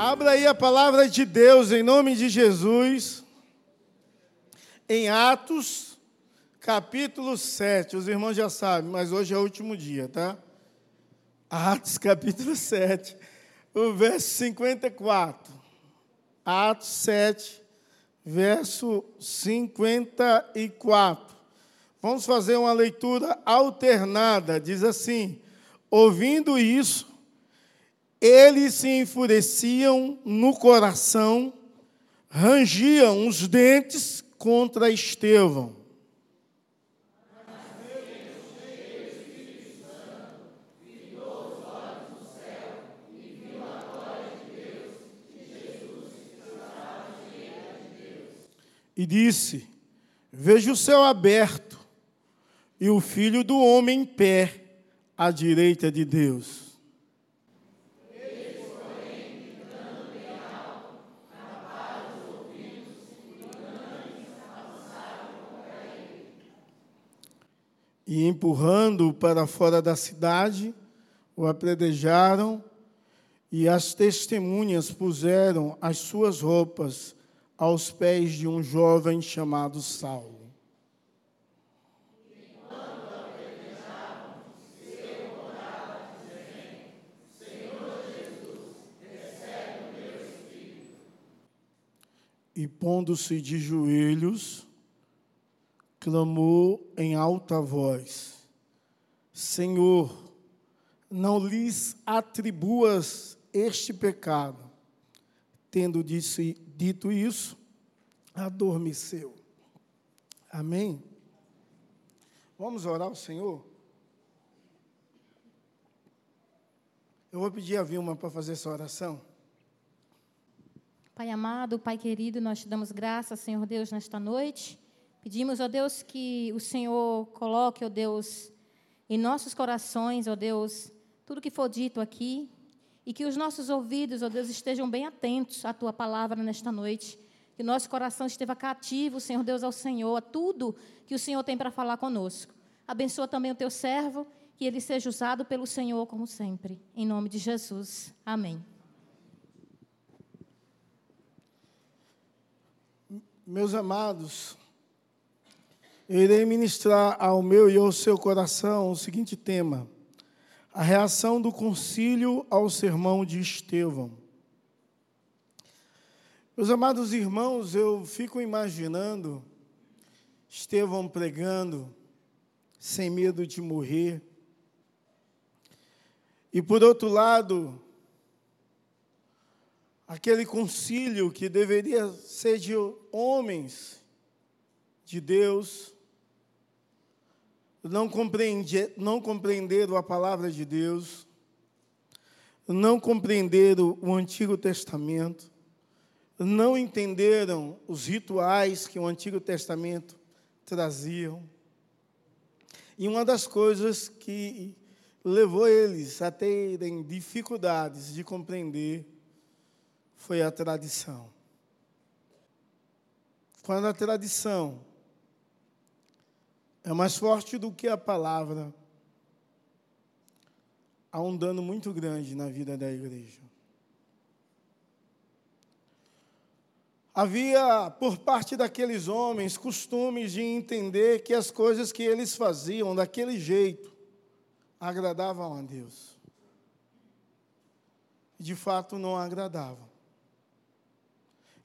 Abra aí a palavra de Deus em nome de Jesus, em Atos, capítulo 7. Os irmãos já sabem, mas hoje é o último dia, tá? Atos, capítulo 7, o verso 54. Atos 7, verso 54. Vamos fazer uma leitura alternada. Diz assim: Ouvindo isso, eles se enfureciam no coração, rangiam os dentes contra Estevão. E disse: Vejo o céu aberto e o filho do homem em pé à direita de Deus. E empurrando-o para fora da cidade, o apredejaram e as testemunhas puseram as suas roupas aos pés de um jovem chamado Saulo. E pondo-se de joelhos, clamou em alta voz: Senhor, não lhes atribuas este pecado. Tendo disse, dito isso, adormeceu. Amém? Vamos orar ao Senhor? Eu vou pedir a Vilma para fazer essa oração. Pai amado, Pai querido, nós te damos graças, Senhor Deus, nesta noite. Pedimos, ó Deus, que o Senhor coloque, ó Deus, em nossos corações, ó Deus, tudo que for dito aqui, e que os nossos ouvidos, ó Deus, estejam bem atentos à tua palavra nesta noite. Que nosso coração esteja cativo, Senhor Deus, ao Senhor, a tudo que o Senhor tem para falar conosco. Abençoa também o teu servo, que ele seja usado pelo Senhor como sempre. Em nome de Jesus. Amém. Meus amados, irei ministrar ao meu e ao seu coração o seguinte tema: a reação do concílio ao sermão de Estevão. Meus amados irmãos, eu fico imaginando Estevão pregando, sem medo de morrer. E por outro lado, aquele concílio que deveria ser de homens de Deus, não, compreender, não compreenderam a palavra de Deus, não compreenderam o Antigo Testamento, não entenderam os rituais que o Antigo Testamento traziam. E uma das coisas que levou eles a terem dificuldades de compreender foi a tradição. Quando a tradição é mais forte do que a palavra. Há um dano muito grande na vida da igreja. Havia, por parte daqueles homens, costumes de entender que as coisas que eles faziam daquele jeito agradavam a Deus. De fato, não agradavam.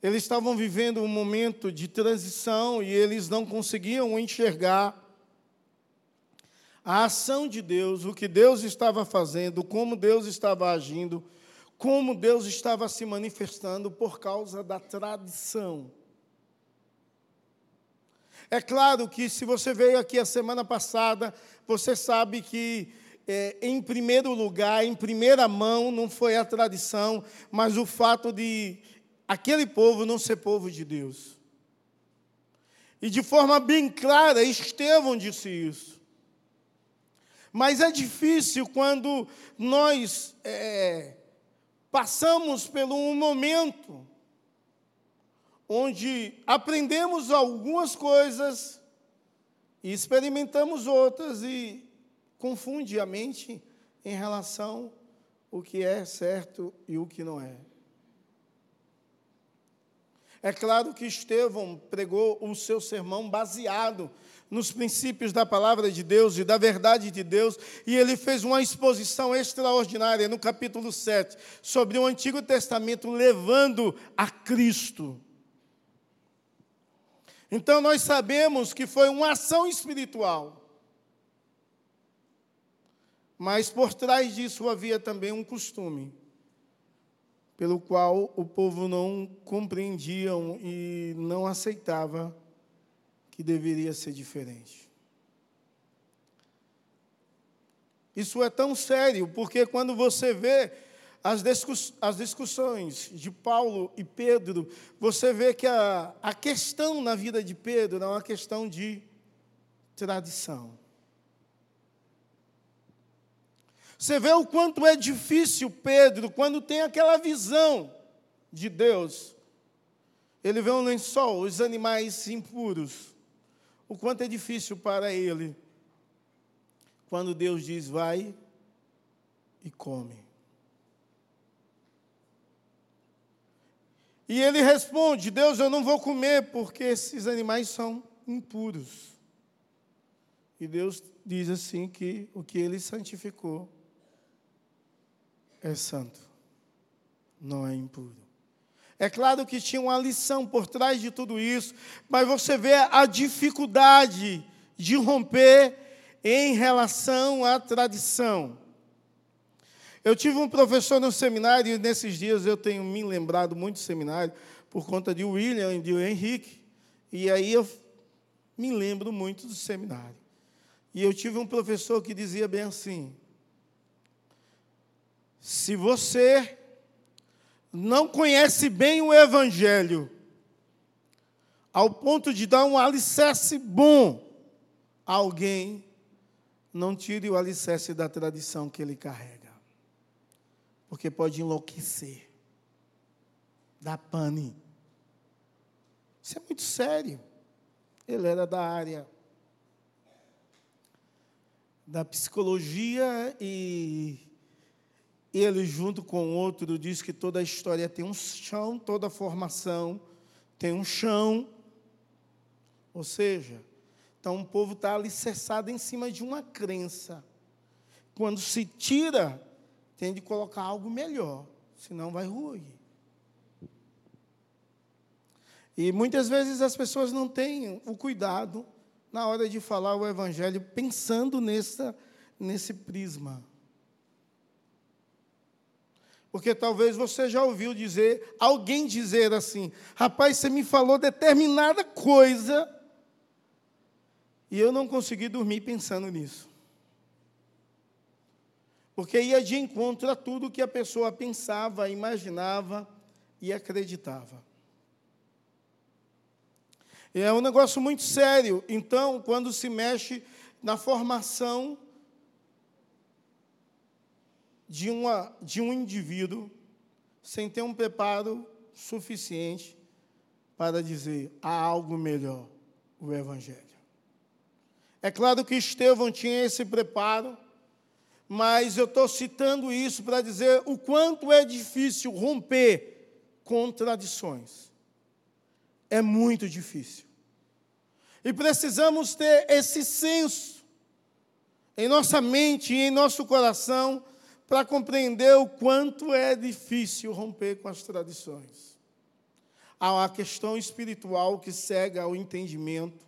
Eles estavam vivendo um momento de transição e eles não conseguiam enxergar a ação de Deus, o que Deus estava fazendo, como Deus estava agindo, como Deus estava se manifestando por causa da tradição. É claro que se você veio aqui a semana passada, você sabe que, é, em primeiro lugar, em primeira mão, não foi a tradição, mas o fato de aquele povo não ser povo de Deus. E de forma bem clara, Estevão disse isso. Mas é difícil quando nós é, passamos por um momento onde aprendemos algumas coisas e experimentamos outras e confunde a mente em relação o que é certo e o que não é. É claro que Estevão pregou o seu sermão baseado nos princípios da palavra de Deus e da verdade de Deus, e ele fez uma exposição extraordinária no capítulo 7 sobre o Antigo Testamento levando a Cristo. Então nós sabemos que foi uma ação espiritual. Mas por trás disso havia também um costume pelo qual o povo não compreendia e não aceitava que deveria ser diferente. Isso é tão sério, porque quando você vê as, discuss as discussões de Paulo e Pedro, você vê que a, a questão na vida de Pedro é uma questão de tradição. Você vê o quanto é difícil Pedro, quando tem aquela visão de Deus. Ele vê um lençol, os animais impuros. O quanto é difícil para ele. Quando Deus diz, vai e come. E ele responde: Deus, eu não vou comer porque esses animais são impuros. E Deus diz assim que o que ele santificou é santo, não é impuro. É claro que tinha uma lição por trás de tudo isso, mas você vê a dificuldade de romper em relação à tradição. Eu tive um professor no seminário, e nesses dias eu tenho me lembrado muito do seminário, por conta de William e de Henrique, e aí eu me lembro muito do seminário. E eu tive um professor que dizia bem assim: se você não conhece bem o Evangelho, ao ponto de dar um alicerce bom a alguém, não tire o alicerce da tradição que ele carrega, porque pode enlouquecer, dar pane. Isso é muito sério. Ele era da área da psicologia e ele, junto com outro, diz que toda a história tem um chão, toda formação tem um chão. Ou seja, então o povo está alicerçado em cima de uma crença. Quando se tira, tem de colocar algo melhor, senão vai ruir. E muitas vezes as pessoas não têm o cuidado na hora de falar o evangelho pensando nessa, nesse prisma. Porque talvez você já ouviu dizer, alguém dizer assim: rapaz, você me falou determinada coisa e eu não consegui dormir pensando nisso. Porque ia de encontro a tudo que a pessoa pensava, imaginava e acreditava. É um negócio muito sério. Então, quando se mexe na formação de, uma, de um indivíduo sem ter um preparo suficiente para dizer há algo melhor, o Evangelho. É claro que Estevão tinha esse preparo, mas eu estou citando isso para dizer o quanto é difícil romper contradições. É muito difícil. E precisamos ter esse senso em nossa mente e em nosso coração para compreender o quanto é difícil romper com as tradições. Há uma questão espiritual que cega ao entendimento,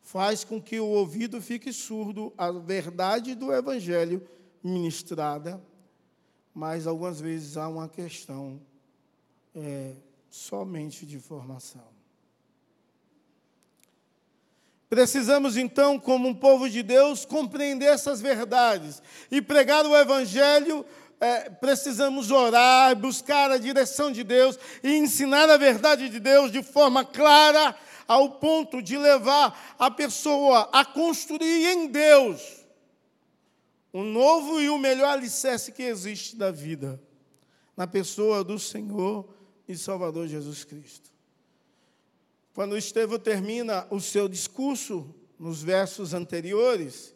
faz com que o ouvido fique surdo à verdade do Evangelho ministrada, mas algumas vezes há uma questão é, somente de formação. Precisamos então, como um povo de Deus, compreender essas verdades e pregar o Evangelho. É, precisamos orar, buscar a direção de Deus e ensinar a verdade de Deus de forma clara, ao ponto de levar a pessoa a construir em Deus um novo e o melhor alicerce que existe da vida, na pessoa do Senhor e Salvador Jesus Cristo. Quando Estevão termina o seu discurso, nos versos anteriores,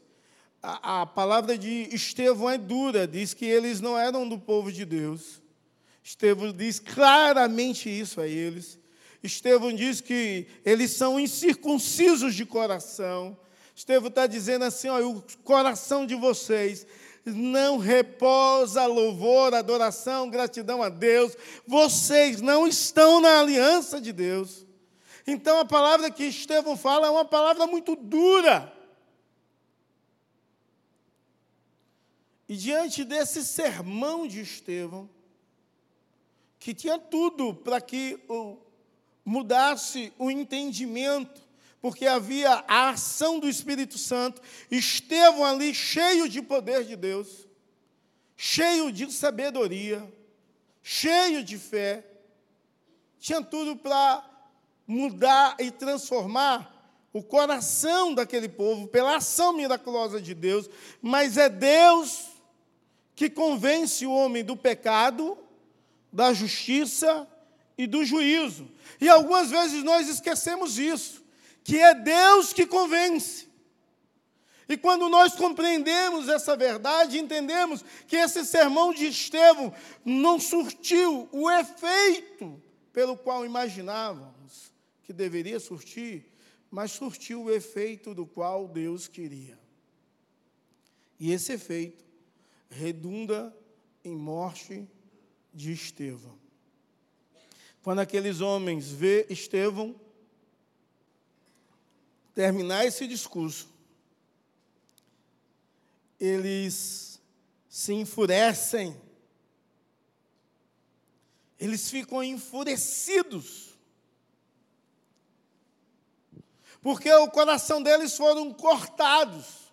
a, a, palavra de Estevão é dura, diz que eles não eram do povo de Deus. Estevão diz claramente isso a eles. Estevão diz que eles são incircuncisos de coração. Estevão está dizendo assim: o coração de vocês não reposa louvor, adoração, gratidão a Deus. Vocês não estão na aliança de Deus. Então a palavra que Estevão fala é uma palavra muito dura. E diante desse sermão de Estevão, que tinha tudo para que mudasse o entendimento, porque havia a ação do Espírito Santo, Estevão ali cheio de poder de Deus, cheio de sabedoria, cheio de fé, tinha tudo para mudar e transformar o coração daquele povo pela ação miraculosa de Deus, mas é Deus que convence o homem do pecado, da justiça e do juízo. E algumas vezes nós esquecemos isso, que é Deus que convence. E quando nós compreendemos essa verdade, entendemos que esse sermão de Estevão não surtiu o efeito pelo qual imaginávamos que deveria surtir, mas surtiu o efeito do qual Deus queria. E esse efeito redunda em morte de Estevão. Quando aqueles homens vê Estevão terminar esse discurso, eles se enfurecem, eles ficam enfurecidos, porque o coração deles foram cortados.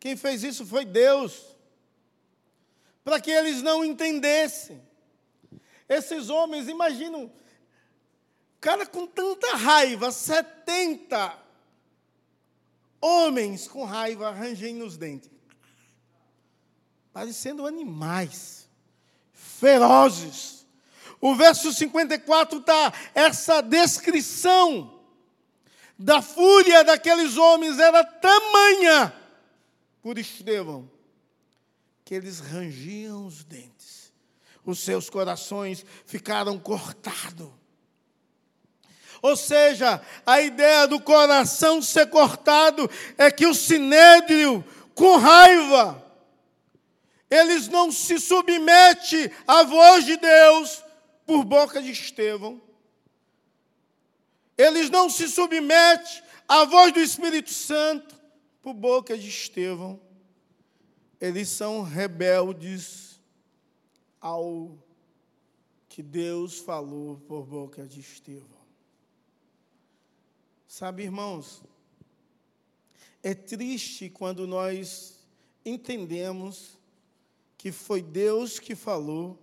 Quem fez isso foi Deus para que eles não entendessem. Esses homens, imaginam, cara com tanta raiva, 70 homens com raiva rangendo os dentes, parecendo animais, ferozes. O verso 54 está essa descrição da fúria daqueles homens era tamanha por Estevão que eles rangiam os dentes, os seus corações ficaram cortados. Ou seja, a ideia do coração ser cortado é que o sinédrio, com raiva, eles não se submete à voz de Deus por boca de Estevão. Eles não se submetem à voz do Espírito Santo por boca de Estevão eles são rebeldes ao que Deus falou por boca de Estevão. Sabe, irmãos, é triste quando nós entendemos que foi Deus que falou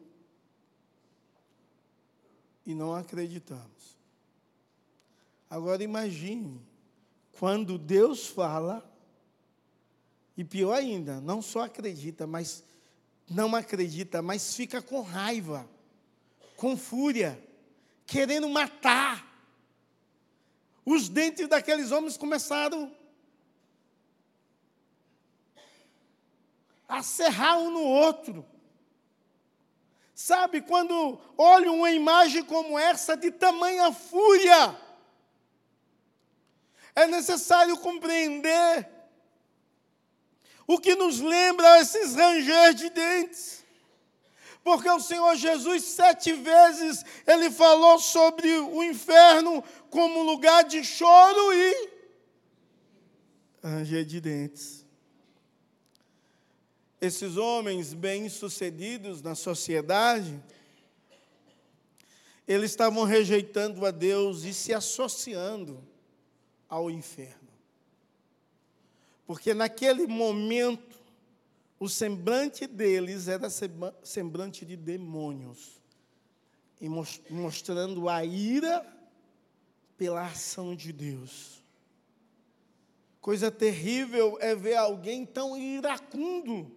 e não acreditamos. Agora imagine, quando Deus fala e pior ainda, não só acredita, mas não acredita, mas fica com raiva, com fúria, querendo matar. Os dentes daqueles homens começaram a serrar um no outro. Sabe, quando olho uma imagem como essa, de tamanha fúria, é necessário compreender o que nos lembra esses ranger de dentes. Porque o Senhor Jesus, sete vezes, ele falou sobre o inferno como lugar de choro e ranger de dentes. Esses homens bem-sucedidos na sociedade, eles estavam rejeitando a Deus e se associando ao inferno. Porque naquele momento, o semblante deles era semblante de demônios, e mostrando a ira pela ação de Deus. Coisa terrível é ver alguém tão iracundo,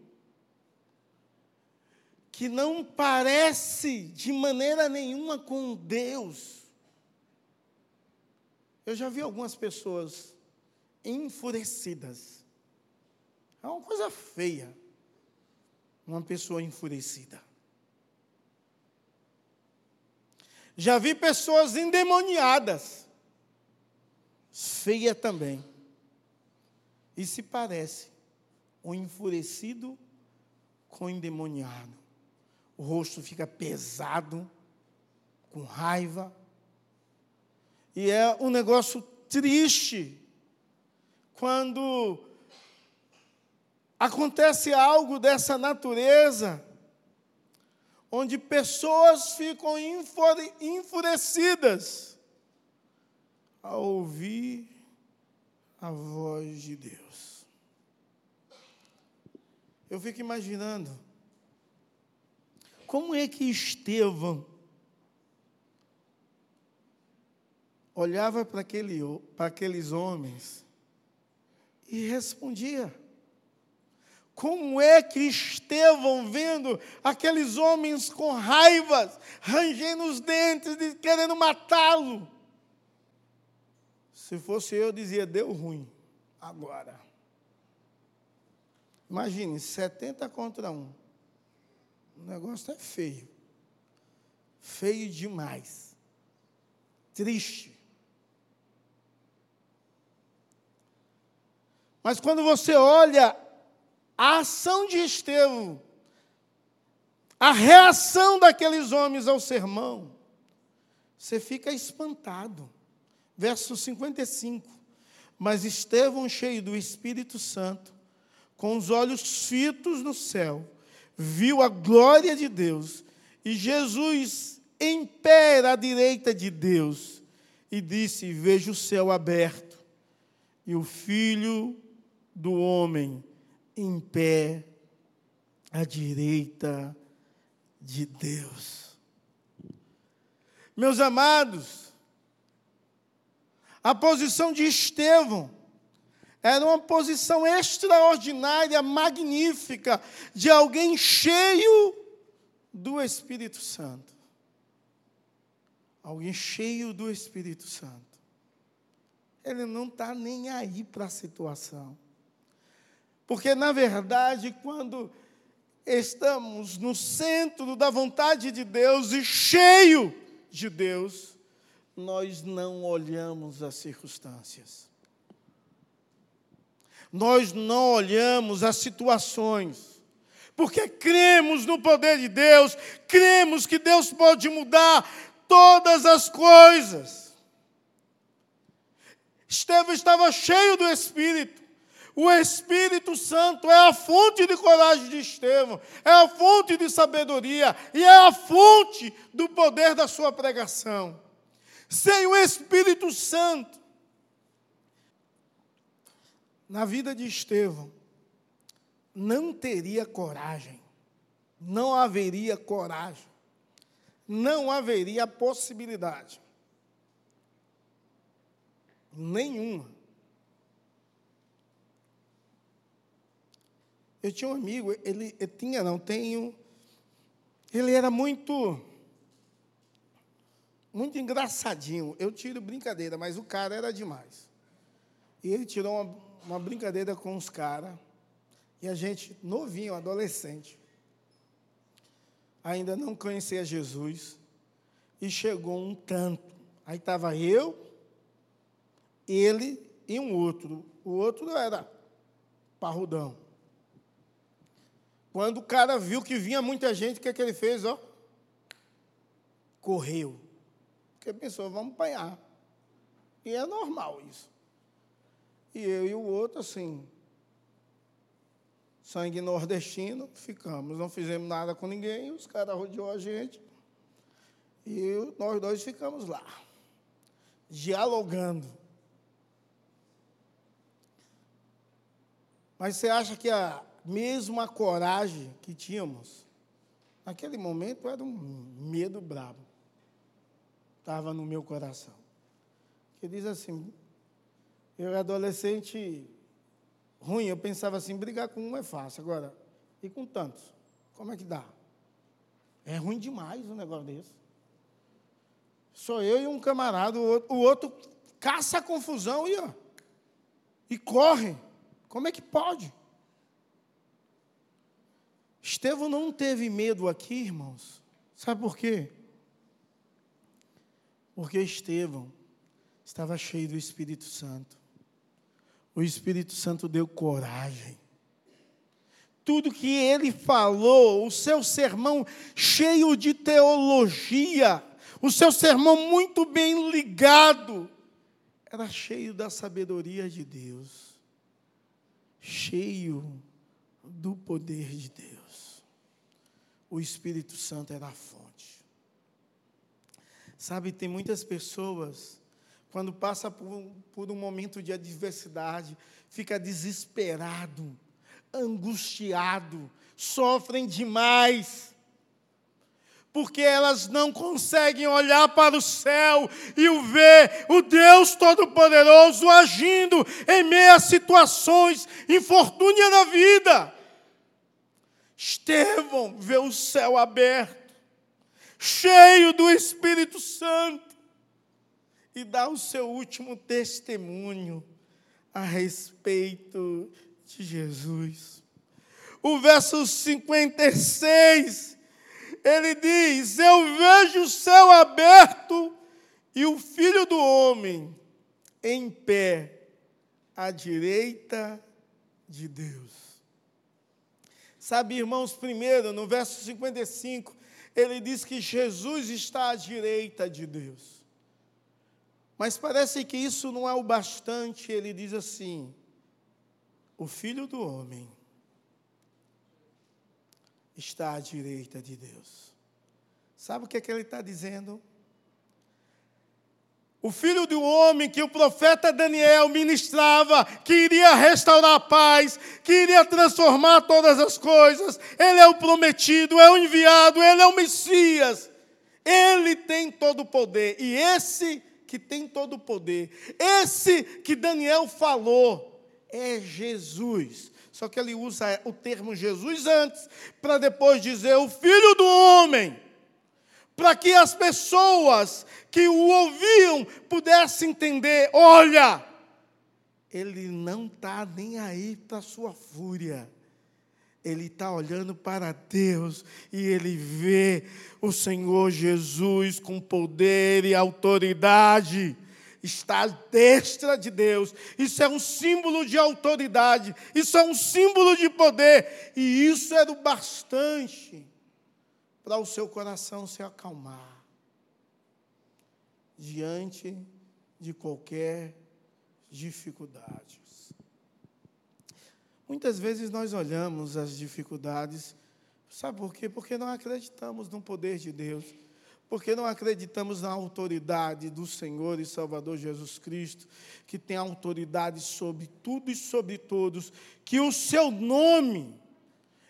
que não parece de maneira nenhuma com Deus. Eu já vi algumas pessoas enfurecidas é uma coisa feia. Uma pessoa enfurecida. Já vi pessoas endemoniadas, feia também. E se parece um enfurecido com endemoniado. O rosto fica pesado, com raiva. E é um negócio triste quando acontece algo dessa natureza, onde pessoas ficam enfurecidas ao ouvir a voz de Deus. Eu fico imaginando como é que Estevão olhava para, aquele, para aqueles homens e respondia. Como é que Estevão, vendo aqueles homens com raivas, rangendo os dentes, querendo matá-lo? Se fosse eu, dizia: deu ruim, agora. Imagine, 70 contra 1. O negócio é feio. Feio demais. Triste. Mas quando você olha a ação de Estevão, a reação daqueles homens ao sermão, você fica espantado. Verso 55. Mas Estevão, cheio do Espírito Santo, com os olhos fitos no céu, viu a glória de Deus e Jesus em pé à direita de Deus e disse: Vejo o céu aberto e o Filho do homem em pé à direita de Deus. Meus amados, a posição de Estevão era uma posição extraordinária, magnífica, de alguém cheio do Espírito Santo. Alguém cheio do Espírito Santo. Ele não está nem aí para a situação. Porque, na verdade, quando estamos no centro da vontade de Deus e cheio de Deus, nós não olhamos as circunstâncias. Nós não olhamos as situações. Porque cremos no poder de Deus, cremos que Deus pode mudar todas as coisas. Estevão estava cheio do Espírito. O Espírito Santo é a fonte de coragem de Estevão, é a fonte de sabedoria e é a fonte do poder da sua pregação. Sem o Espírito Santo, na vida de Estevão, não teria coragem, não haveria coragem, não haveria possibilidade nenhuma Eu tinha um amigo, ele, tinha, não, tenho. Ele era muito. Muito engraçadinho. Eu tiro brincadeira, mas o cara era demais. E ele tirou uma, uma brincadeira com os caras. E a gente, novinho, adolescente, ainda não conhecia Jesus. E chegou um tanto. Aí estava eu, ele e um outro. O outro era parrudão. Quando o cara viu que vinha muita gente, o que, é que ele fez? Ó? Correu. Porque pensou, vamos apanhar. E é normal isso. E eu e o outro, assim, sangue nordestino, ficamos. Não fizemos nada com ninguém, os caras rodeou a gente. E nós dois ficamos lá, dialogando. Mas você acha que a, mesmo a coragem que tínhamos, naquele momento era um medo brabo. Estava no meu coração. Que diz assim, eu era adolescente ruim, eu pensava assim, brigar com um é fácil, agora, e com tantos? Como é que dá? É ruim demais um negócio desse. Sou eu e um camarada, o outro, o outro caça a confusão e, ó, e corre. Como é que pode? Estevão não teve medo aqui, irmãos. Sabe por quê? Porque Estevão estava cheio do Espírito Santo. O Espírito Santo deu coragem. Tudo que ele falou, o seu sermão cheio de teologia, o seu sermão muito bem ligado, era cheio da sabedoria de Deus, cheio do poder de Deus. O Espírito Santo era a fonte. Sabe, tem muitas pessoas, quando passa por um, por um momento de adversidade, fica desesperado, angustiado, sofrem demais, porque elas não conseguem olhar para o céu e o ver o Deus Todo-Poderoso agindo em meio a situações infortúnias na vida. Estevão vê o céu aberto cheio do Espírito Santo, e dá o seu último testemunho a respeito de Jesus. O verso 56, ele diz: Eu vejo o céu aberto e o filho do homem em pé à direita de Deus. Sabe, irmãos, primeiro, no verso 55, ele diz que Jesus está à direita de Deus. Mas parece que isso não é o bastante, ele diz assim: o filho do homem está à direita de Deus. Sabe o que, é que ele está dizendo? O filho do homem que o profeta Daniel ministrava, que iria restaurar a paz, que iria transformar todas as coisas. Ele é o prometido, é o enviado, ele é o Messias. Ele tem todo o poder. E esse que tem todo o poder, esse que Daniel falou, é Jesus. Só que ele usa o termo Jesus antes, para depois dizer o filho do homem para que as pessoas que o ouviam pudessem entender: olha, ele não está nem aí para a sua fúria. Ele está olhando para Deus e ele vê o Senhor Jesus com poder e autoridade. Está à destra de Deus. Isso é um símbolo de autoridade. Isso é um símbolo de poder. E isso era o bastante para o seu coração se acalmar diante de qualquer dificuldade. Muitas vezes nós olhamos as dificuldades, sabe por quê? Porque não acreditamos no poder de Deus, porque não acreditamos na autoridade do Senhor e Salvador Jesus Cristo, que tem autoridade sobre tudo e sobre todos, que o seu nome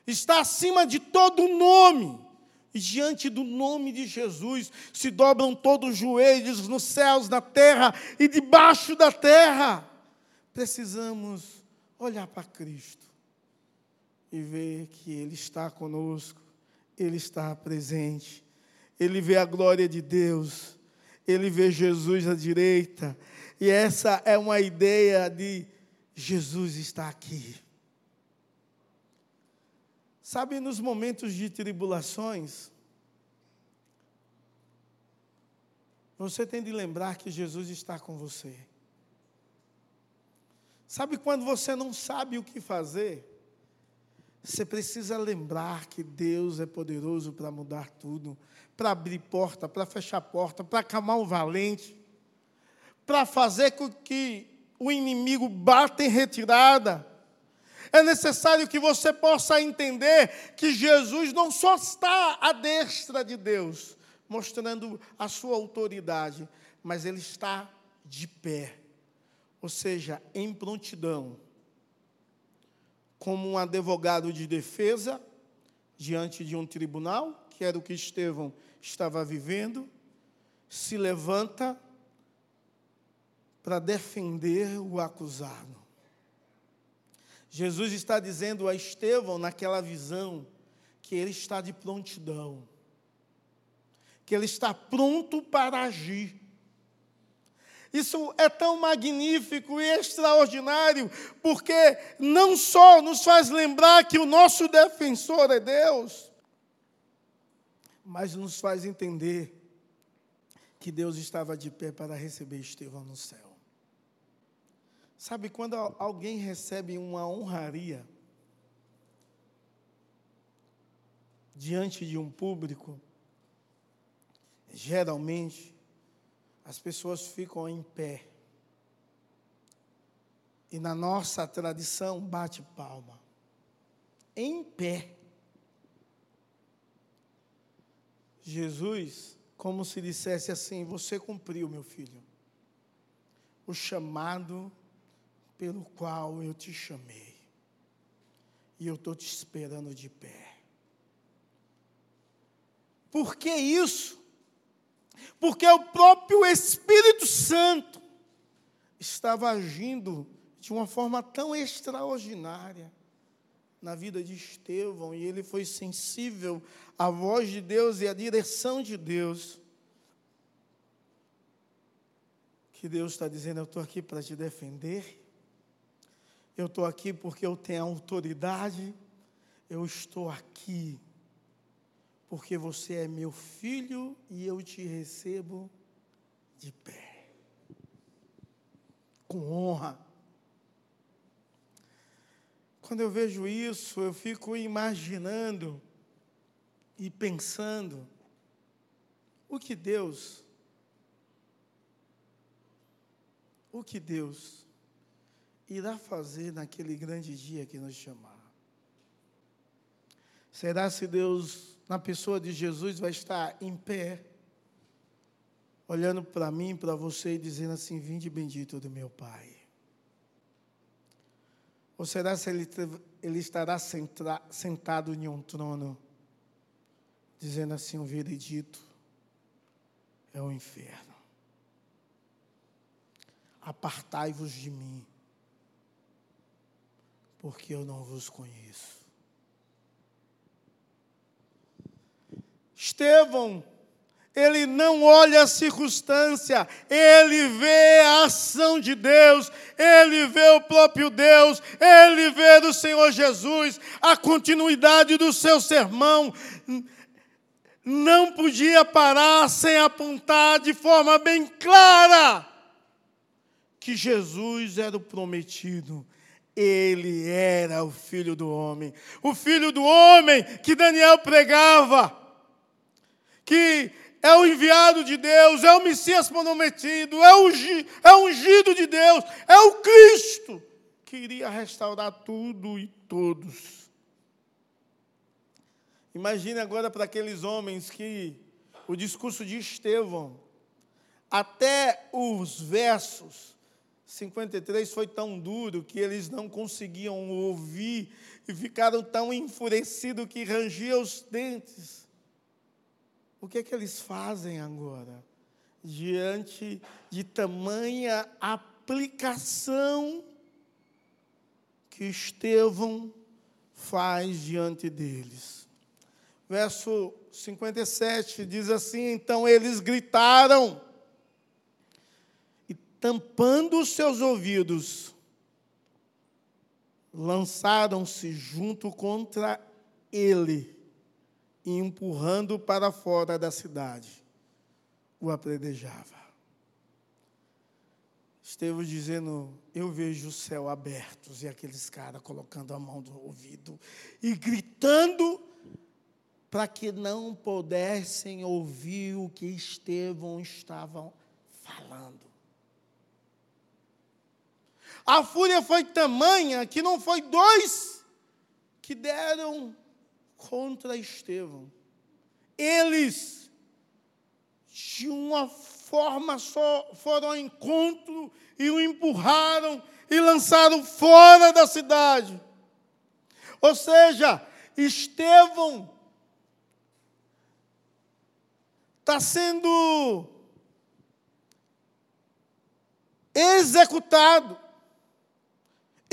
está acima de todo nome diante do nome de Jesus se dobram todos os joelhos nos céus, na terra e debaixo da terra. Precisamos olhar para Cristo e ver que Ele está conosco, Ele está presente, Ele vê a glória de Deus, Ele vê Jesus à direita, e essa é uma ideia de Jesus está aqui. Sabe, nos momentos de tribulações, você tem de lembrar que Jesus está com você. Sabe quando você não sabe o que fazer? Você precisa lembrar que Deus é poderoso para mudar tudo, para abrir porta, para fechar porta, para acalmar o valente, para fazer com que o inimigo bata em retirada é necessário que você possa entender que Jesus não só está à destra de Deus, mostrando a sua autoridade, mas ele está de pé, ou seja, em prontidão, como um advogado de defesa diante de um tribunal, que era o que Estevão estava vivendo, se levanta para defender o acusado. Jesus está dizendo a Estevão, naquela visão, que ele está de prontidão, que ele está pronto para agir. Isso é tão magnífico e extraordinário, porque não só nos faz lembrar que o nosso defensor é Deus, mas nos faz entender que Deus estava de pé para receber Estevão no céu. Sabe quando alguém recebe uma honraria diante de um público, geralmente as pessoas ficam em pé. E na nossa tradição bate palma. Em pé. Jesus, como se dissesse assim: Você cumpriu, meu filho, o chamado pelo qual eu te chamei. E eu estou te esperando de pé. Por que isso? Porque o próprio Espírito Santo estava agindo de uma forma tão extraordinária na vida de Estevão e ele foi sensível à voz de Deus e à direção de Deus. Que Deus está dizendo: Eu estou aqui para te defender, eu estou aqui porque eu tenho autoridade. Eu estou aqui porque você é meu filho e eu te recebo de pé, com honra. Quando eu vejo isso, eu fico imaginando e pensando o que Deus, o que Deus irá fazer naquele grande dia que nos chamar? Será se Deus, na pessoa de Jesus, vai estar em pé, olhando para mim, para você e dizendo assim: Vinde bendito do meu Pai? Ou será se ele, ele estará sentado em um trono, dizendo assim: O veredito é o inferno. Apartai-vos de mim, porque eu não vos conheço. Estevão, ele não olha a circunstância, ele vê a ação de Deus, ele vê o próprio Deus, ele vê do Senhor Jesus, a continuidade do seu sermão. Não podia parar sem apontar de forma bem clara que Jesus era o prometido, ele era o filho do homem. O filho do homem que Daniel pregava. Que é o enviado de Deus, é o Messias prometido, é o é o ungido de Deus, é o Cristo que iria restaurar tudo e todos. Imagine agora para aqueles homens que o discurso de Estevão, até os versos 53 foi tão duro que eles não conseguiam ouvir e ficaram tão enfurecidos que rangiam os dentes. O que é que eles fazem agora? Diante de tamanha aplicação que Estevão faz diante deles. Verso 57 diz assim: Então eles gritaram tampando os seus ouvidos, lançaram-se junto contra ele e empurrando para fora da cidade, o apredejava. Estevão dizendo: Eu vejo o céu aberto e aqueles caras colocando a mão no ouvido e gritando para que não pudessem ouvir o que Estevão estava falando. A fúria foi tamanha que não foi dois que deram contra Estevão. Eles, de uma forma só, foram ao encontro e o empurraram e lançaram fora da cidade. Ou seja, Estevão está sendo executado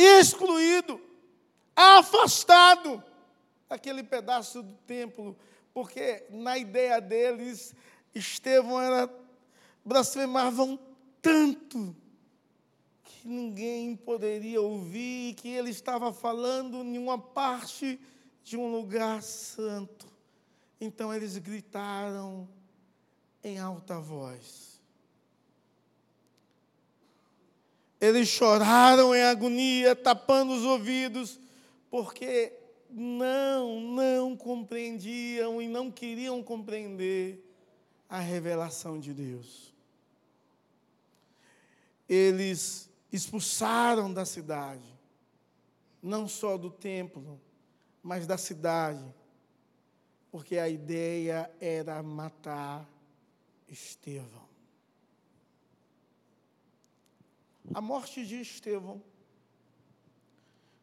excluído, afastado daquele pedaço do templo, porque na ideia deles, Estevão era blasfemavam tanto que ninguém poderia ouvir que ele estava falando em uma parte de um lugar santo. Então eles gritaram em alta voz. Eles choraram em agonia, tapando os ouvidos, porque não, não compreendiam e não queriam compreender a revelação de Deus. Eles expulsaram da cidade, não só do templo, mas da cidade, porque a ideia era matar Estevão. A morte de Estevão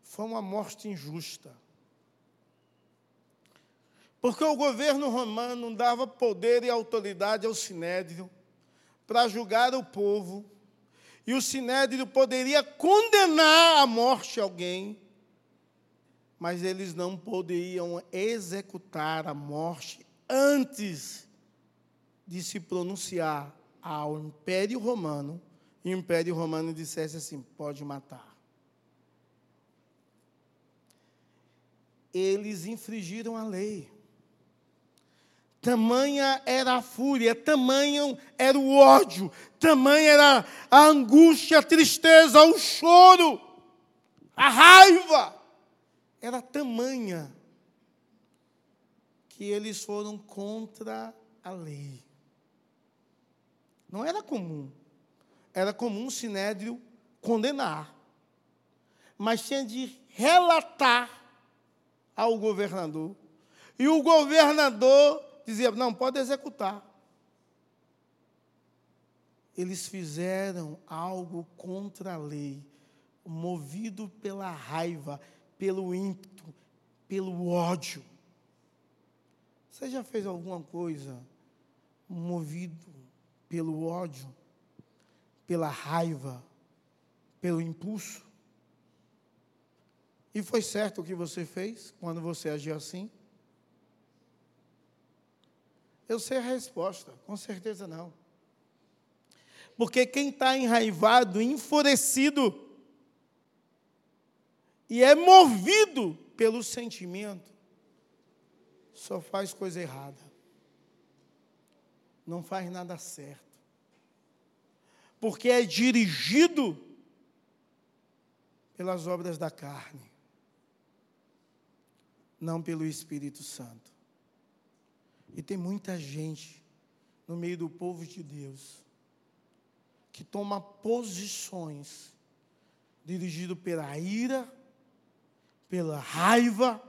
foi uma morte injusta. Porque o governo romano dava poder e autoridade ao sinédrio para julgar o povo, e o sinédrio poderia condenar à morte alguém, mas eles não poderiam executar a morte antes de se pronunciar ao Império Romano, Império Romano dissesse assim: pode matar. Eles infringiram a lei. Tamanha era a fúria, tamanho era o ódio, tamanha era a angústia, a tristeza, o choro, a raiva. Era tamanha que eles foram contra a lei. Não era comum. Era comum o sinédrio condenar. Mas tinha de relatar ao governador. E o governador dizia: não, pode executar. Eles fizeram algo contra a lei, movido pela raiva, pelo ímpeto, pelo ódio. Você já fez alguma coisa movido pelo ódio, pela raiva, pelo impulso? E foi certo o que você fez quando você agiu assim? Eu sei a resposta, com certeza não. Porque quem está enraivado, enfurecido, e é movido pelo sentimento, só faz coisa errada. Não faz nada certo. Porque é dirigido pelas obras da carne, não pelo Espírito Santo. E tem muita gente no meio do povo de Deus que toma posições dirigido pela ira, pela raiva,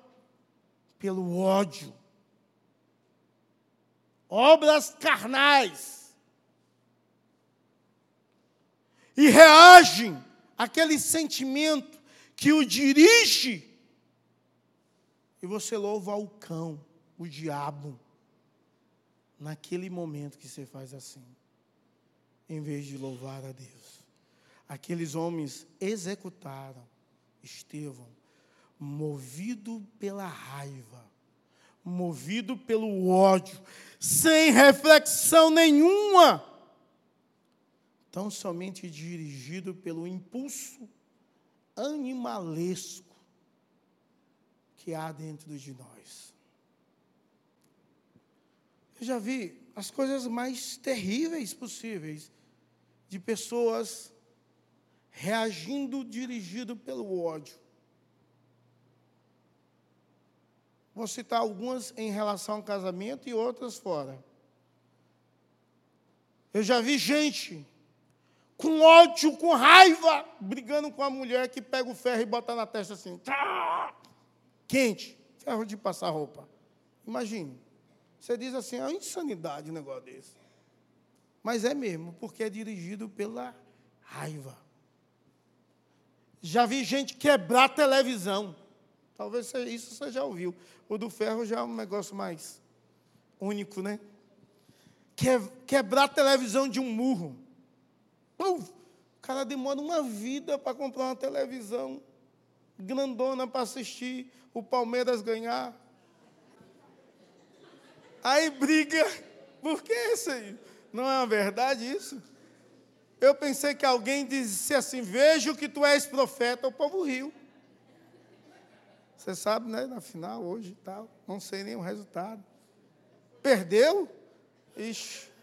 pelo ódio. Obras carnais. E reagem àquele sentimento que o dirige. E você louva o cão, o diabo naquele momento que você faz assim, em vez de louvar a Deus. Aqueles homens executaram Estevão, movido pela raiva, movido pelo ódio, sem reflexão nenhuma, tão somente dirigido pelo impulso animalesco que há dentro de nós. Eu já vi as coisas mais terríveis possíveis de pessoas reagindo dirigido pelo ódio. Vou citar algumas em relação ao casamento e outras fora. Eu já vi gente com ódio, com raiva, brigando com a mulher que pega o ferro e bota na testa assim, quente, ferro de passar roupa. Imagine. Você diz assim, é uma insanidade um negócio desse. Mas é mesmo, porque é dirigido pela raiva. Já vi gente quebrar televisão. Talvez isso você já ouviu. O do ferro já é um negócio mais único, né? Quebrar televisão de um murro. Uf, o cara demora uma vida para comprar uma televisão grandona para assistir o Palmeiras ganhar. Aí briga. Por que isso aí? Não é uma verdade isso? Eu pensei que alguém disse assim: Vejo que tu és profeta. O povo riu. Você sabe, né? Na final, hoje e tal. Não sei nem o resultado. Perdeu? Ixi.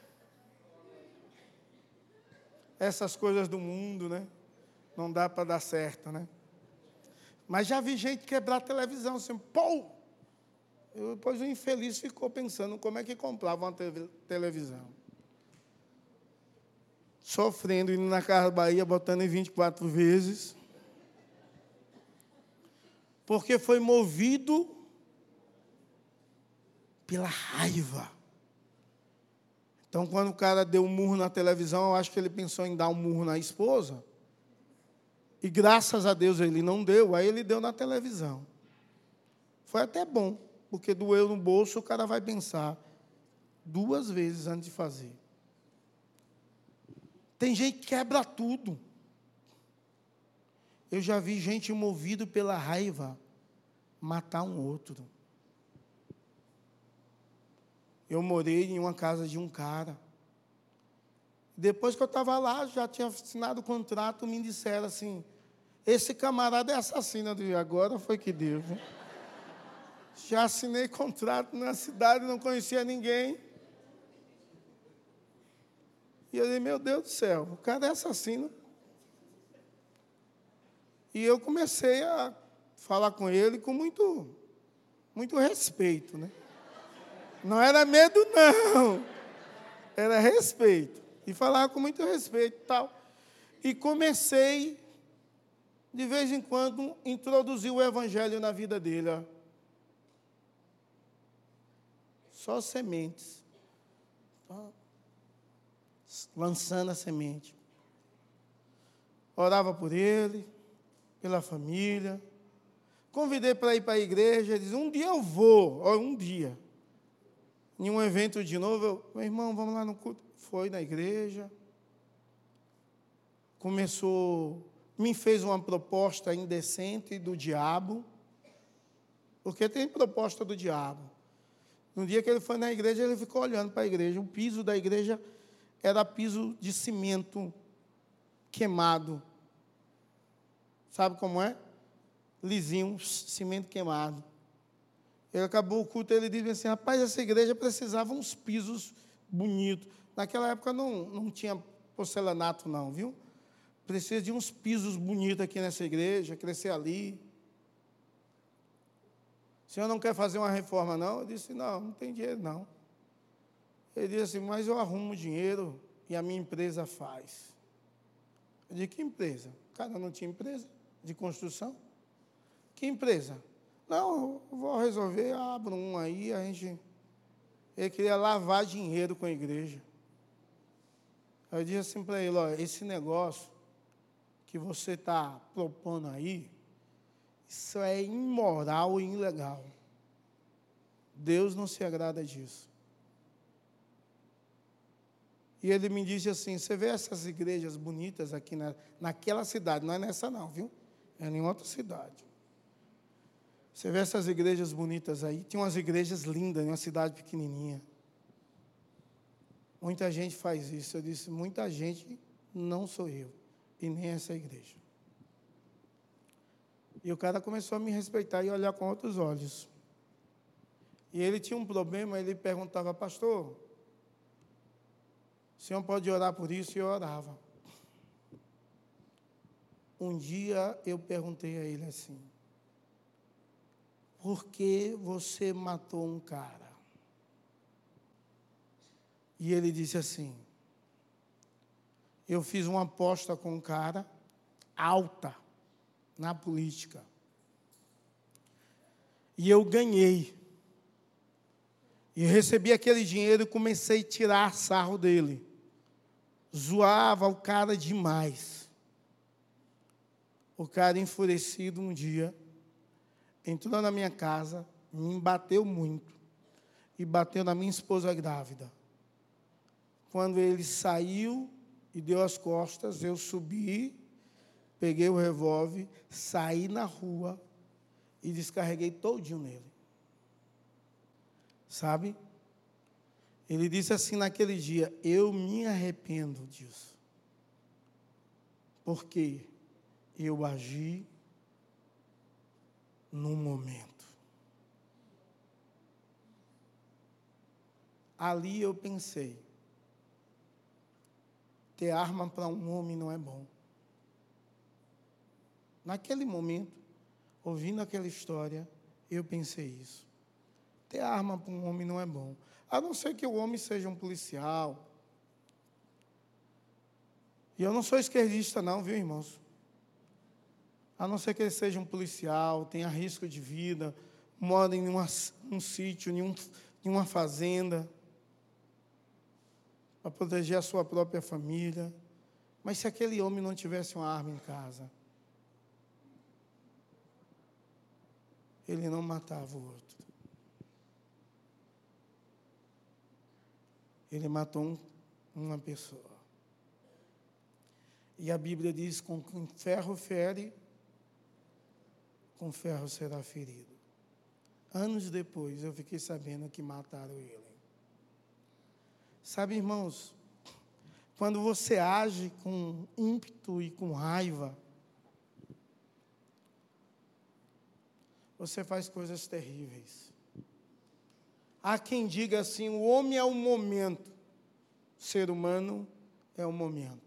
Essas coisas do mundo, né? Não dá para dar certo, né? Mas já vi gente quebrar a televisão assim, pô! Depois o infeliz ficou pensando como é que comprava uma te televisão. Sofrendo, indo na Casa Bahia, botando em 24 vezes. Porque foi movido pela raiva. Então, quando o cara deu um murro na televisão, eu acho que ele pensou em dar um murro na esposa. E graças a Deus ele não deu, aí ele deu na televisão. Foi até bom, porque doeu no bolso, o cara vai pensar duas vezes antes de fazer. Tem gente que quebra tudo. Eu já vi gente movido pela raiva matar um outro. Eu morei em uma casa de um cara. Depois que eu estava lá, já tinha assinado o contrato, me disseram assim: esse camarada é assassino. Eu agora foi que deu. Já assinei contrato na cidade, não conhecia ninguém. E eu disse, meu Deus do céu, o cara é assassino. E eu comecei a falar com ele com muito, muito respeito, né? Não era medo, não. Era respeito. E falava com muito respeito e tal. E comecei, de vez em quando, introduzir o evangelho na vida dele. Ó. Só sementes. Só lançando a semente. Orava por ele, pela família. Convidei para ir para a igreja. Ele disse: Um dia eu vou. Ó, um dia em um evento de novo, eu, meu irmão, vamos lá no culto. Foi na igreja. Começou, me fez uma proposta indecente do diabo, porque tem proposta do diabo. No dia que ele foi na igreja, ele ficou olhando para a igreja. O piso da igreja era piso de cimento queimado. Sabe como é? Lisinho, cimento queimado. Ele acabou o culto, ele disse assim, rapaz, essa igreja precisava uns pisos bonitos. Naquela época não, não tinha porcelanato não, viu? Precisa de uns pisos bonitos aqui nessa igreja, crescer ali. O senhor não quer fazer uma reforma, não? Eu disse, não, não tem dinheiro, não. Ele disse assim, mas eu arrumo dinheiro e a minha empresa faz. Eu disse, que empresa? O cara não tinha empresa de construção? Que empresa? Não, vou resolver, abro um aí, a gente. Ele queria lavar dinheiro com a igreja. Eu disse assim para ele, olha, esse negócio que você está propondo aí, isso é imoral e ilegal. Deus não se agrada disso. E ele me disse assim: Você vê essas igrejas bonitas aqui na, naquela cidade, não é nessa não, viu? É em outra cidade. Você vê essas igrejas bonitas aí. Tinha umas igrejas lindas em uma cidade pequenininha. Muita gente faz isso. Eu disse, muita gente não sou eu. E nem essa igreja. E o cara começou a me respeitar e olhar com outros olhos. E ele tinha um problema, ele perguntava, pastor, o senhor pode orar por isso? E eu orava. Um dia eu perguntei a ele assim, porque você matou um cara. E ele disse assim: Eu fiz uma aposta com um cara alta na política. E eu ganhei. E recebi aquele dinheiro e comecei a tirar sarro dele. Zoava o cara demais. O cara enfurecido um dia entrou na minha casa, me bateu muito e bateu na minha esposa grávida. Quando ele saiu e deu as costas, eu subi, peguei o revólver, saí na rua e descarreguei todinho nele. Sabe? Ele disse assim naquele dia: Eu me arrependo disso. Porque eu agi num momento. Ali eu pensei, ter arma para um homem não é bom. Naquele momento, ouvindo aquela história, eu pensei isso. Ter arma para um homem não é bom. A não ser que o homem seja um policial. E eu não sou esquerdista, não, viu, irmãos? A não ser que ele seja um policial, tenha risco de vida, mora em uma, um sítio, em, um, em uma fazenda, para proteger a sua própria família. Mas se aquele homem não tivesse uma arma em casa, ele não matava o outro. Ele matou um, uma pessoa. E a Bíblia diz: com ferro fere, com ferro será ferido. Anos depois eu fiquei sabendo que mataram ele. Sabe, irmãos, quando você age com ímpeto e com raiva, você faz coisas terríveis. Há quem diga assim: o homem é o momento, o ser humano é o momento.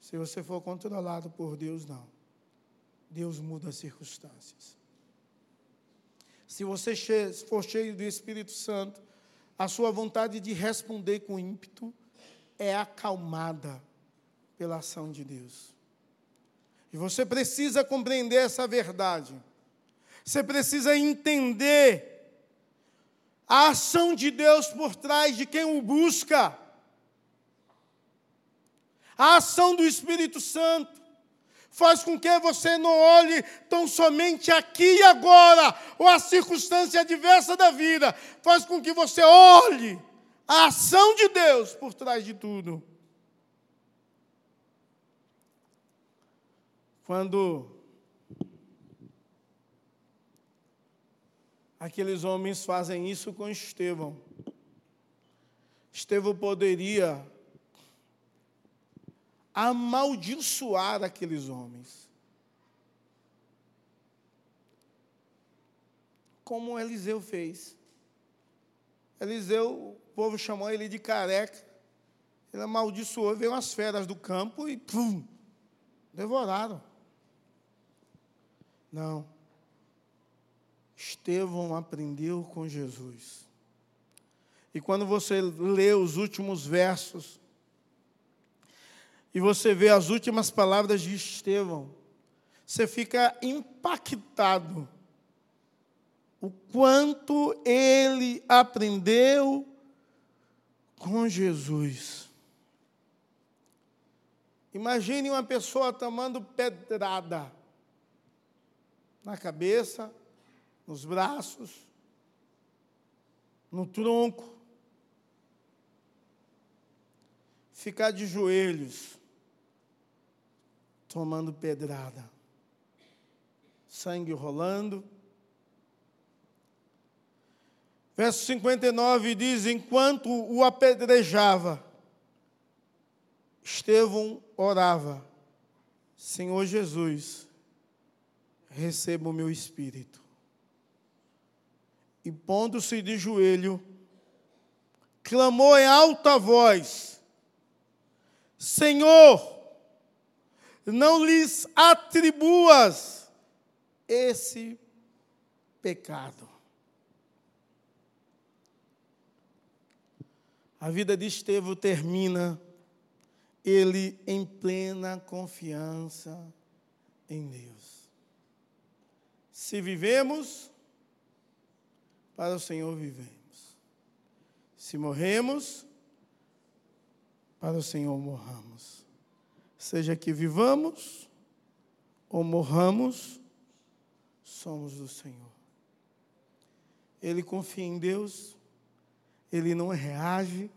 Se você for controlado por Deus, não. Deus muda as circunstâncias. Se você for cheio do Espírito Santo, a sua vontade de responder com ímpeto é acalmada pela ação de Deus. E você precisa compreender essa verdade. Você precisa entender a ação de Deus por trás de quem o busca. A ação do Espírito Santo faz com que você não olhe tão somente aqui e agora, ou a circunstância adversa da vida, faz com que você olhe a ação de Deus por trás de tudo. Quando Aqueles homens fazem isso com Estevão. Estevão poderia amaldiçoar aqueles homens. Como Eliseu fez. Eliseu, o povo chamou ele de careca. Ele amaldiçoou, veio as feras do campo e pum, devoraram. Não. Estevão aprendeu com Jesus. E quando você lê os últimos versos, e você vê as últimas palavras de Estevão, você fica impactado o quanto ele aprendeu com Jesus. Imagine uma pessoa tomando pedrada na cabeça, nos braços, no tronco, ficar de joelhos, tomando pedrada, sangue rolando. Verso 59 diz: Enquanto o apedrejava, Estevão orava: Senhor Jesus, receba o meu espírito e pondo-se de joelho, clamou em alta voz: Senhor, não lhes atribuas esse pecado. A vida de Estevão termina ele em plena confiança em Deus. Se vivemos, para o Senhor vivemos. Se morremos, para o Senhor morramos. Seja que vivamos ou morramos, somos do Senhor. Ele confia em Deus, ele não reage,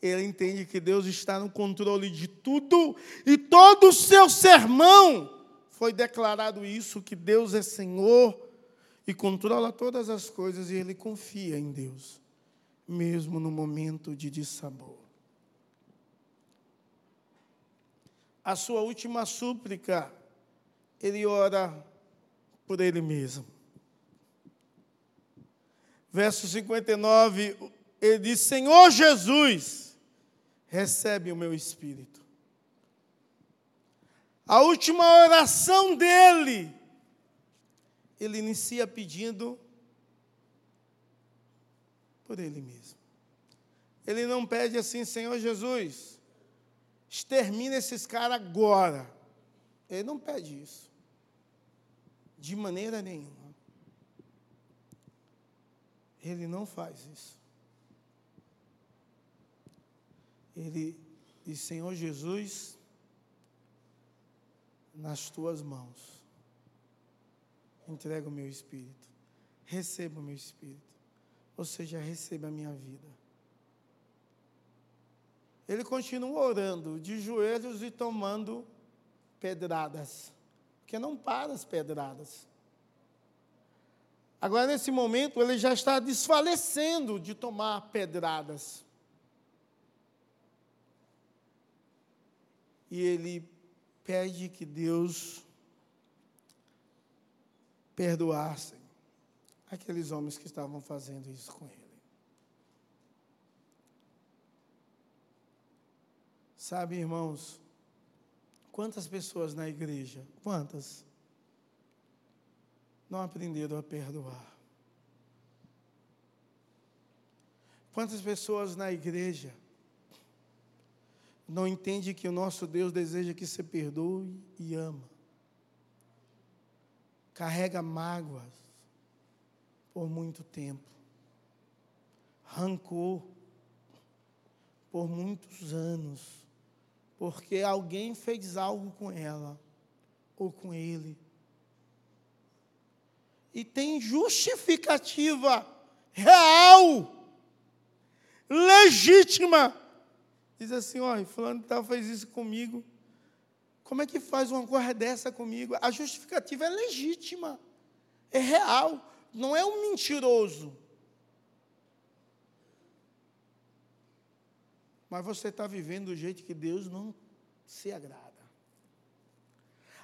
ele entende que Deus está no controle de tudo e todo o seu sermão foi declarado isso que Deus é Senhor e controla todas as coisas e ele confia em Deus, mesmo no momento de dissabor. A sua última súplica, ele ora por ele mesmo. Verso 59, ele diz: Senhor Jesus, recebe o meu espírito. A última oração dele, ele inicia pedindo por ele mesmo. Ele não pede assim, Senhor Jesus, extermina esses caras agora. Ele não pede isso. De maneira nenhuma. Ele não faz isso. Ele diz: Senhor Jesus, nas tuas mãos, entrega o meu espírito, receba o meu espírito, ou seja, receba a minha vida. Ele continua orando de joelhos e tomando pedradas, porque não para as pedradas. Agora, nesse momento, ele já está desfalecendo de tomar pedradas. E ele pede que Deus perdoasse aqueles homens que estavam fazendo isso com ele. Sabe, irmãos, quantas pessoas na igreja, quantas, não aprenderam a perdoar? Quantas pessoas na igreja não entendem que o nosso Deus deseja que você perdoe e ama? Carrega mágoas por muito tempo, rancor por muitos anos porque alguém fez algo com ela ou com ele. E tem justificativa real, legítima. Diz assim: olha, fulano tal fez isso comigo. Como é que faz uma coisa dessa comigo? A justificativa é legítima, é real, não é um mentiroso. Mas você está vivendo do jeito que Deus não se agrada.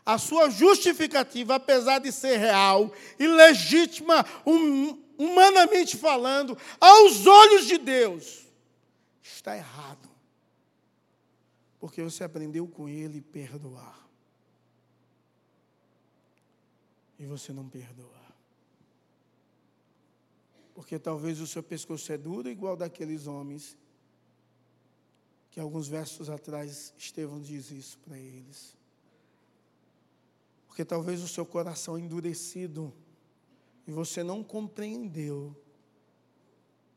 A sua justificativa, apesar de ser real e legítima, hum, humanamente falando, aos olhos de Deus, está errado. Porque você aprendeu com Ele perdoar. E você não perdoa. Porque talvez o seu pescoço é duro, igual daqueles homens que alguns versos atrás Estevão diz isso para eles. Porque talvez o seu coração endurecido e você não compreendeu,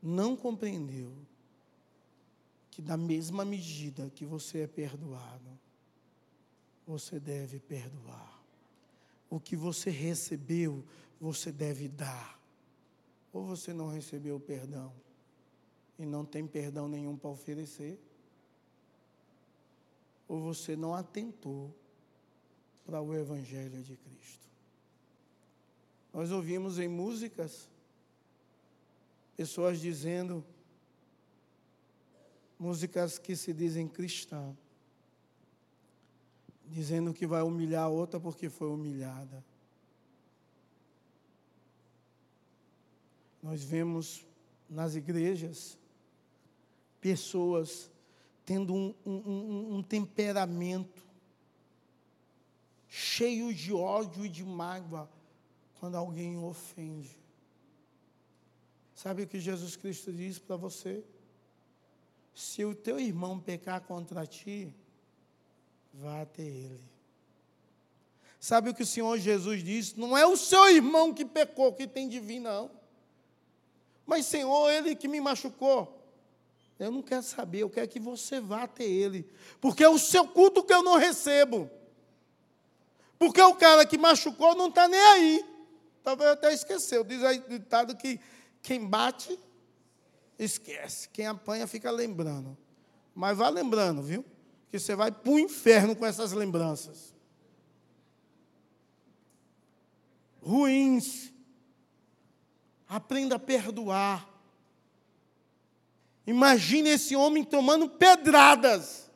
não compreendeu que da mesma medida que você é perdoado, você deve perdoar. O que você recebeu, você deve dar. Ou você não recebeu perdão e não tem perdão nenhum para oferecer ou você não atentou para o Evangelho de Cristo. Nós ouvimos em músicas pessoas dizendo, músicas que se dizem cristã, dizendo que vai humilhar outra porque foi humilhada. Nós vemos nas igrejas pessoas tendo um, um, um temperamento cheio de ódio e de mágoa quando alguém o ofende. Sabe o que Jesus Cristo diz para você? Se o teu irmão pecar contra ti, vá até ele. Sabe o que o Senhor Jesus disse? Não é o seu irmão que pecou que tem de vir, não. Mas, Senhor, ele que me machucou. Eu não quero saber, eu quero que você vá até ele. Porque é o seu culto que eu não recebo. Porque o cara que machucou não está nem aí. Talvez até esqueceu. Diz aí ditado que quem bate, esquece. Quem apanha, fica lembrando. Mas vá lembrando, viu? Que você vai para o inferno com essas lembranças. Ruins. Aprenda a perdoar. Imagine esse homem tomando pedradas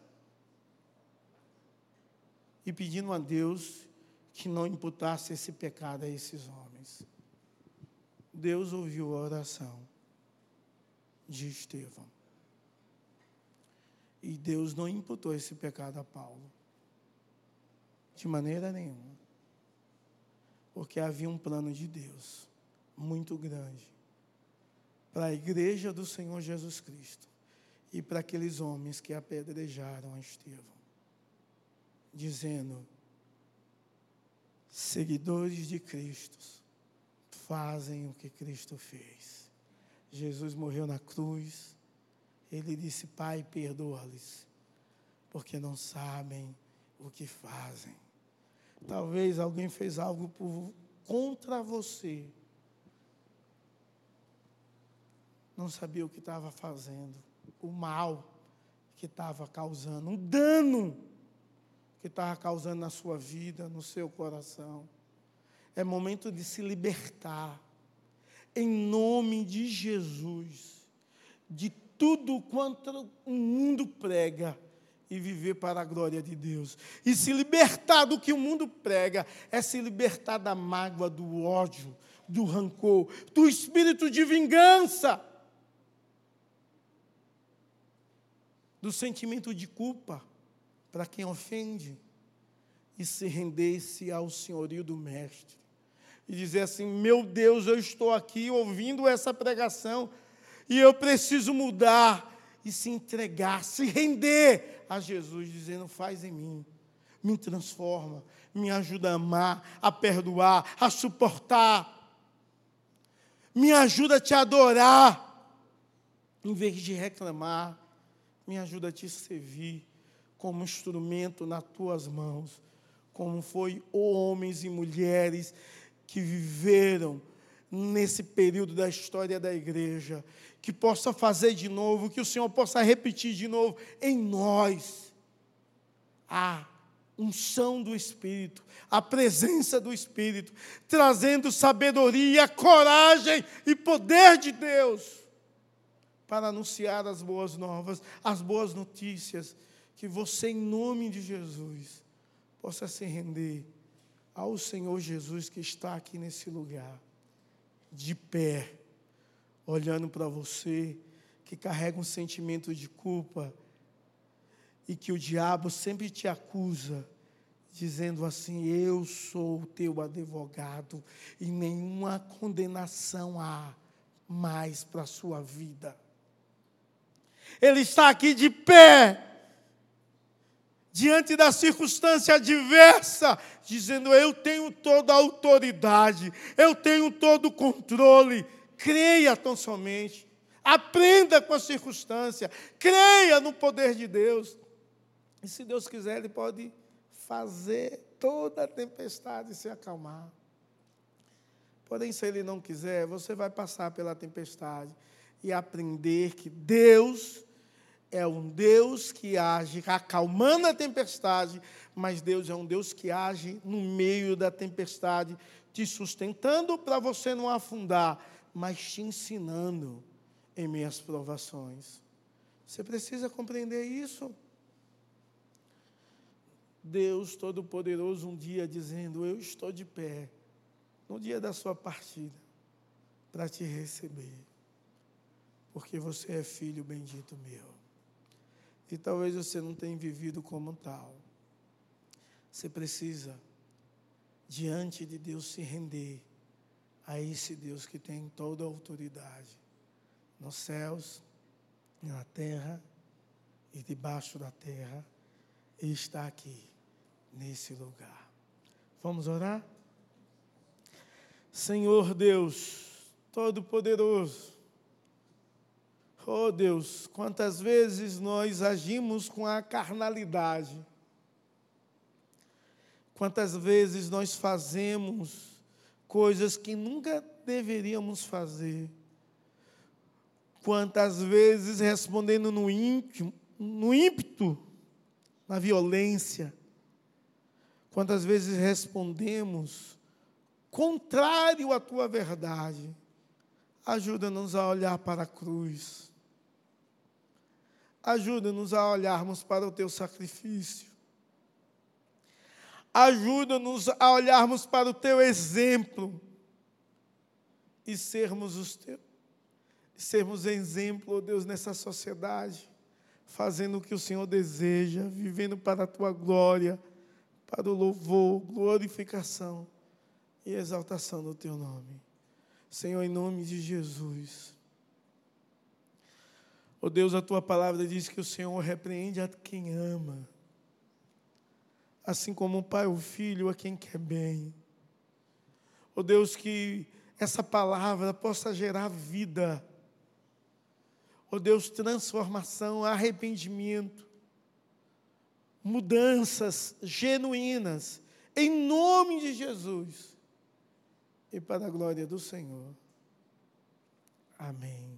e pedindo a Deus que não imputasse esse pecado a esses homens. Deus ouviu a oração de Estevão. E Deus não imputou esse pecado a Paulo. De maneira nenhuma. Porque havia um plano de Deus muito grande para a igreja do Senhor Jesus Cristo e para aqueles homens que apedrejaram a Estevão, dizendo: seguidores de Cristo fazem o que Cristo fez. Jesus morreu na cruz, ele disse: Pai, perdoa-lhes, porque não sabem o que fazem. Talvez alguém fez algo por, contra você não sabia o que estava fazendo, o mal que estava causando, um dano que estava causando na sua vida, no seu coração. É momento de se libertar, em nome de Jesus, de tudo quanto o mundo prega e viver para a glória de Deus. E se libertar do que o mundo prega é se libertar da mágoa, do ódio, do rancor, do espírito de vingança. Do sentimento de culpa para quem ofende e se render-se ao senhorio do Mestre. E dizer assim: meu Deus, eu estou aqui ouvindo essa pregação e eu preciso mudar e se entregar, se render a Jesus, dizendo: faz em mim, me transforma, me ajuda a amar, a perdoar, a suportar, me ajuda a te adorar, em vez de reclamar me ajuda a te servir como instrumento nas tuas mãos, como foi homens e mulheres que viveram nesse período da história da igreja, que possa fazer de novo, que o Senhor possa repetir de novo em nós a unção do Espírito, a presença do Espírito, trazendo sabedoria, coragem e poder de Deus para anunciar as boas novas, as boas notícias, que você, em nome de Jesus, possa se render ao Senhor Jesus que está aqui nesse lugar, de pé, olhando para você, que carrega um sentimento de culpa e que o diabo sempre te acusa, dizendo assim: Eu sou o teu advogado e nenhuma condenação há mais para a sua vida. Ele está aqui de pé, diante da circunstância adversa, dizendo: Eu tenho toda a autoridade, eu tenho todo o controle. Creia tão somente, aprenda com a circunstância, creia no poder de Deus. E se Deus quiser, Ele pode fazer toda a tempestade se acalmar. Porém, se Ele não quiser, você vai passar pela tempestade e aprender que Deus é um Deus que age acalmando a tempestade, mas Deus é um Deus que age no meio da tempestade, te sustentando para você não afundar, mas te ensinando em minhas provações. Você precisa compreender isso. Deus Todo-Poderoso, um dia dizendo: Eu estou de pé, no dia da sua partida, para te receber porque você é filho bendito meu. E talvez você não tenha vivido como tal. Você precisa, diante de Deus, se render a esse Deus que tem toda a autoridade nos céus, na terra e debaixo da terra, e está aqui, nesse lugar. Vamos orar? Senhor Deus, Todo-Poderoso, Oh Deus, quantas vezes nós agimos com a carnalidade, quantas vezes nós fazemos coisas que nunca deveríamos fazer, quantas vezes respondendo no íntimo, no ímpeto, na violência, quantas vezes respondemos contrário à tua verdade. Ajuda-nos a olhar para a cruz Ajuda-nos a olharmos para o teu sacrifício. Ajuda-nos a olharmos para o teu exemplo e sermos os teus, sermos exemplo, oh Deus, nessa sociedade, fazendo o que o Senhor deseja, vivendo para a tua glória, para o louvor, glorificação e exaltação do teu nome. Senhor, em nome de Jesus. Oh Deus, a tua palavra diz que o Senhor repreende a quem ama, assim como o pai o filho a quem quer bem. Oh Deus, que essa palavra possa gerar vida. Oh Deus, transformação, arrependimento, mudanças genuínas, em nome de Jesus e para a glória do Senhor. Amém.